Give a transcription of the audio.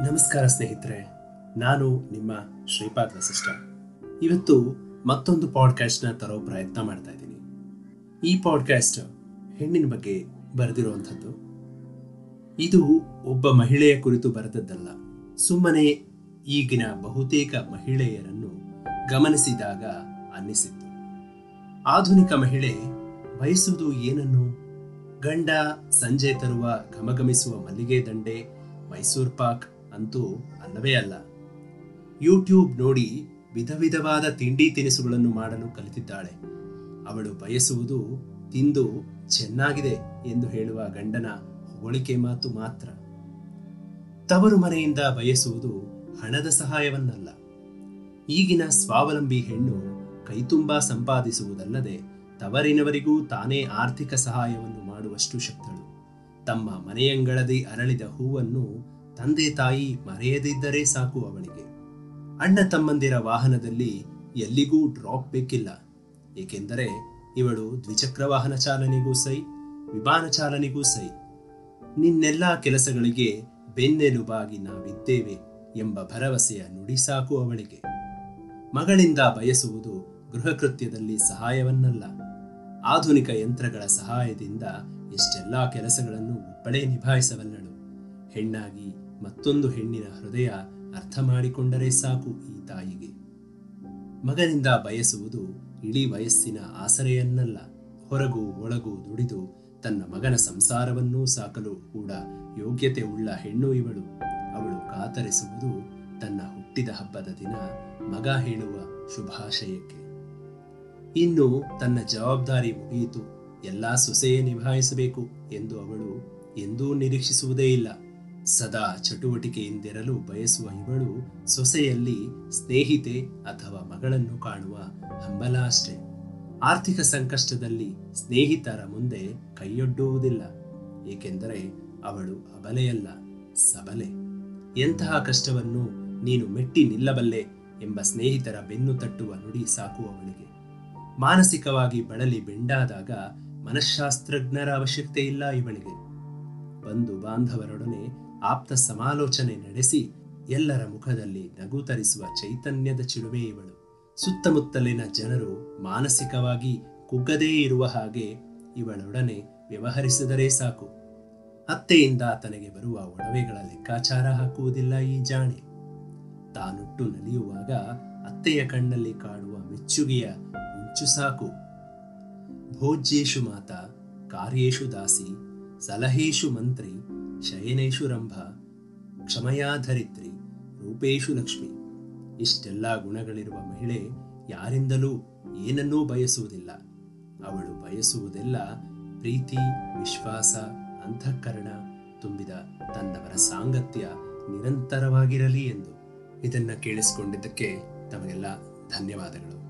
ನಮಸ್ಕಾರ ಸ್ನೇಹಿತರೆ, ನಾನು ನಿಮ್ಮ ಶ್ರೀಪಾದ್ ವಸಿಷ್ಠ. ಇವತ್ತು ಮತ್ತೊಂದು ಪಾಡ್ಕಾಸ್ಟ್ನ ತರೋ ಪ್ರಯತ್ನ ಮಾಡ್ತಾ ಇದ್ದೀನಿ. ಈ ಪಾಡ್ಕಾಸ್ಟ್ ಹೆಣ್ಣಿನ ಬಗ್ಗೆ ಬರೆದಿರುವಂಥದ್ದು. ಇದು ಒಬ್ಬ ಮಹಿಳೆಯ ಕುರಿತು ಬರೆದದ್ದಲ್ಲ, ಸುಮ್ಮನೆ ಈಗಿನ ಬಹುತೇಕ ಮಹಿಳೆಯರನ್ನು ಗಮನಿಸಿದಾಗ ಅನ್ನಿಸಿತ್ತು. ಆಧುನಿಕ ಮಹಿಳೆ ಬಯಸುವುದು ಏನನ್ನು? ಗಂಡ ಸಂಜೆ ತರುವ ಘಮಘಮಿಸುವ ಮಲ್ಲಿಗೆ ದಂಡೆ, ಮೈಸೂರ್ ಪಾಕ್ ಅಂತೂ ಅಲ್ಲವೇ ಅಲ್ಲ. ಯೂಟ್ಯೂಬ್ ನೋಡಿ ವಿಧ ವಿಧವಾದ ತಿಂಡಿ ತಿನಿಸುಗಳನ್ನು ಮಾಡಲು ಕಲಿತಿದ್ದಾಳೆ. ಅವಳು ಬಯಸುವುದು ತಿಂದು ಚೆನ್ನಾಗಿದೆ ಎಂದು ಹೇಳುವ ಗಂಡನ ಹೊಗಳಿಕೆ ಮಾತು ಮಾತ್ರ. ತವರು ಮನೆಯಿಂದ ಬಯಸುವುದು ಹಣದ ಸಹಾಯವನ್ನಲ್ಲ. ಈಗಿನ ಸ್ವಾವಲಂಬಿ ಹೆಣ್ಣು ಕೈತುಂಬಾ ಸಂಪಾದಿಸುವುದಲ್ಲದೆ ತವರಿನವರಿಗೂ ತಾನೇ ಆರ್ಥಿಕ ಸಹಾಯವನ್ನು ಮಾಡುವಷ್ಟು ಶಕ್ತಳು. ತಮ್ಮ ಮನೆಯಂಗಳದಿ ಅರಳಿದ ಹೂವನ್ನು ತಂದೆ ತಾಯಿ ಮರೆಯದಿದ್ದರೆ ಸಾಕು ಅವಳಿಗೆ. ಅಣ್ಣ ತಮ್ಮಂದಿರ ವಾಹನದಲ್ಲಿ ಎಲ್ಲಿಗೂ ಡ್ರಾಪ್ ಬೇಕಿಲ್ಲ. ಏಕೆಂದರೆ ಇವಳು ದ್ವಿಚಕ್ರ ವಾಹನ ಚಾಲನೆಗೂ ಸೈ, ವಿಮಾನ ಚಾಲನೆಗೂ ಸೈ. ನಿನ್ನೆಲ್ಲ ಕೆಲಸಗಳಿಗೆ ಬೆನ್ನೆಲುಬಾಗಿ ನಾವಿದ್ದೇವೆ ಎಂಬ ಭರವಸೆಯ ನುಡಿ ಸಾಕು ಅವಳಿಗೆ. ಮಗಳಿಂದ ಬಯಸುವುದು ಗೃಹ ಕೃತ್ಯದಲ್ಲಿ ಸಹಾಯವನ್ನಲ್ಲ. ಆಧುನಿಕ ಯಂತ್ರಗಳ ಸಹಾಯದಿಂದ ಎಷ್ಟೆಲ್ಲಾ ಕೆಲಸಗಳನ್ನು ಒಬ್ಬಳೇ ನಿಭಾಯಿಸಬಲ್ಲಳು. ಹೆಣ್ಣಾಗಿ ಮತ್ತೊಂದು ಹೆಣ್ಣಿನ ಹೃದಯ ಅರ್ಥ ಮಾಡಿಕೊಂಡರೆ ಸಾಕು ಈ ತಾಯಿಗೆ. ಮಗನಿಂದ ಬಯಸುವುದು ಇಡೀ ವಯಸ್ಸಿನ ಆಸರೆಯನ್ನಲ್ಲ, ಹೊರಗು ಒಳಗು ದುಡಿದು ತನ್ನ ಮಗನ ಸಂಸಾರವನ್ನೂ ಸಾಕಲು ಕೂಡ ಯೋಗ್ಯತೆ ಉಳ್ಳ ಹೆಣ್ಣು ಇವಳು. ಅವಳು ಕಾತರಿಸುವುದು ತನ್ನ ಹುಟ್ಟಿದ ಹಬ್ಬದ ದಿನ ಮಗ ಹೇಳುವ ಶುಭಾಶಯಕ್ಕೆ. ಇನ್ನು ತನ್ನ ಜವಾಬ್ದಾರಿ ಮುಗಿಯಿತು, ಎಲ್ಲಾ ಸೊಸೆಯೇ ನಿಭಾಯಿಸಬೇಕು ಎಂದು ಅವಳು ಎಂದೂ ನಿರೀಕ್ಷಿಸುವುದೇ ಇಲ್ಲ. ಸದಾ ಚಟುವಟಿಕೆಯಿಂದಿರಲು ಬಯಸುವ ಇವಳು ಸೊಸೆಯಲ್ಲಿ ಸ್ನೇಹಿತೆ ಅಥವಾ ಮಗಳನ್ನು ಕಾಣುವ ಹಂಬಲ ಅಷ್ಟೇ ಆರ್ಥಿಕ ಸಂಕಷ್ಟದಲ್ಲಿ ಸ್ನೇಹಿತರ ಮುಂದೆ ಕೈಯೊಡ್ಡುವುದಿಲ್ಲ, ಏಕೆಂದರೆ ಅವಳು ಅಬಲೆಯಲ್ಲ, ಸಬಲೆ. ಎಂತಹ ಕಷ್ಟವನ್ನು ನೀನು ಮೆಟ್ಟಿ ನಿಲ್ಲಬಲ್ಲೆ ಎಂಬ ಸ್ನೇಹಿತರ ಬೆನ್ನು ತಟ್ಟುವ ನುಡಿ ಸಾಕು ಅವಳಿಗೆ. ಮಾನಸಿಕವಾಗಿ ಬಳಲಿ ಬೆಂಡಾದಾಗ ಮನಃಶಾಸ್ತ್ರಜ್ಞರ ಅವಶ್ಯಕತೆ ಇಲ್ಲ ಇವಳಿಗೆ. ಬಂಧು ಬಾಂಧವರೊಡನೆ ಆಪ್ತ ಸಮಾಲೋಚನೆ ನಡೆಸಿ ಎಲ್ಲರ ಮುಖದಲ್ಲಿ ನಗು ತರಿಸುವ ಚೈತನ್ಯದ ಚಿಲುಮೆ ಇವಳು. ಸುತ್ತಮುತ್ತಲಿನ ಜನರು ಮಾನಸಿಕವಾಗಿ ಕುಗ್ಗದೇ ಇರುವ ಹಾಗೆ ಇವಳೊಡನೆ ವ್ಯವಹರಿಸಿದರೆ ಸಾಕು. ಅತ್ತೆಯಿಂದ ತನಗೆ ಬರುವ ಒಡವೆಗಳ ಲೆಕ್ಕಾಚಾರ ಹಾಕುವುದಿಲ್ಲ ಈ ಜಾಣೆ. ತಾನುಟ್ಟು ನಲಿಯುವಾಗ ಅತ್ತೆಯ ಕಣ್ಣಲ್ಲಿ ಕಾಡುವ ಮೆಚ್ಚುಗೆಯ ಮಿಂಚು ಸಾಕು. ಭೋಜ್ಯೇಶು ಮಾತಾ, ಕಾರ್ಯೇಶು ದಾಸಿ, ಸಲಹೇಶು ಮಂತ್ರಿ ಶಯನೇಶು ರಂಭ ಕ್ಷಮಯಾಧರಿತ್ರಿ, ರೂಪೇಶು ಲಕ್ಷ್ಮಿ, ಇಷ್ಟೆಲ್ಲ ಗುಣಗಳಿರುವ ಮಹಿಳೆ ಯಾರಿಂದಲೂ ಏನನ್ನೂ ಬಯಸುವುದಿಲ್ಲ. ಅವಳು ಬಯಸುವುದೆಲ್ಲ ಪ್ರೀತಿ, ವಿಶ್ವಾಸ, ಅಂತಃಕರಣ ತುಂಬಿದ ತನ್ನವರ ಸಾಂಗತ್ಯ ನಿರಂತರವಾಗಿರಲಿ ಎಂದು ಇದನ್ನ ಕೇಳಿಸಿಕೊಂಡಿದ್ದಕ್ಕೆ ತಮಗೆಲ್ಲ ಧನ್ಯವಾದಗಳು.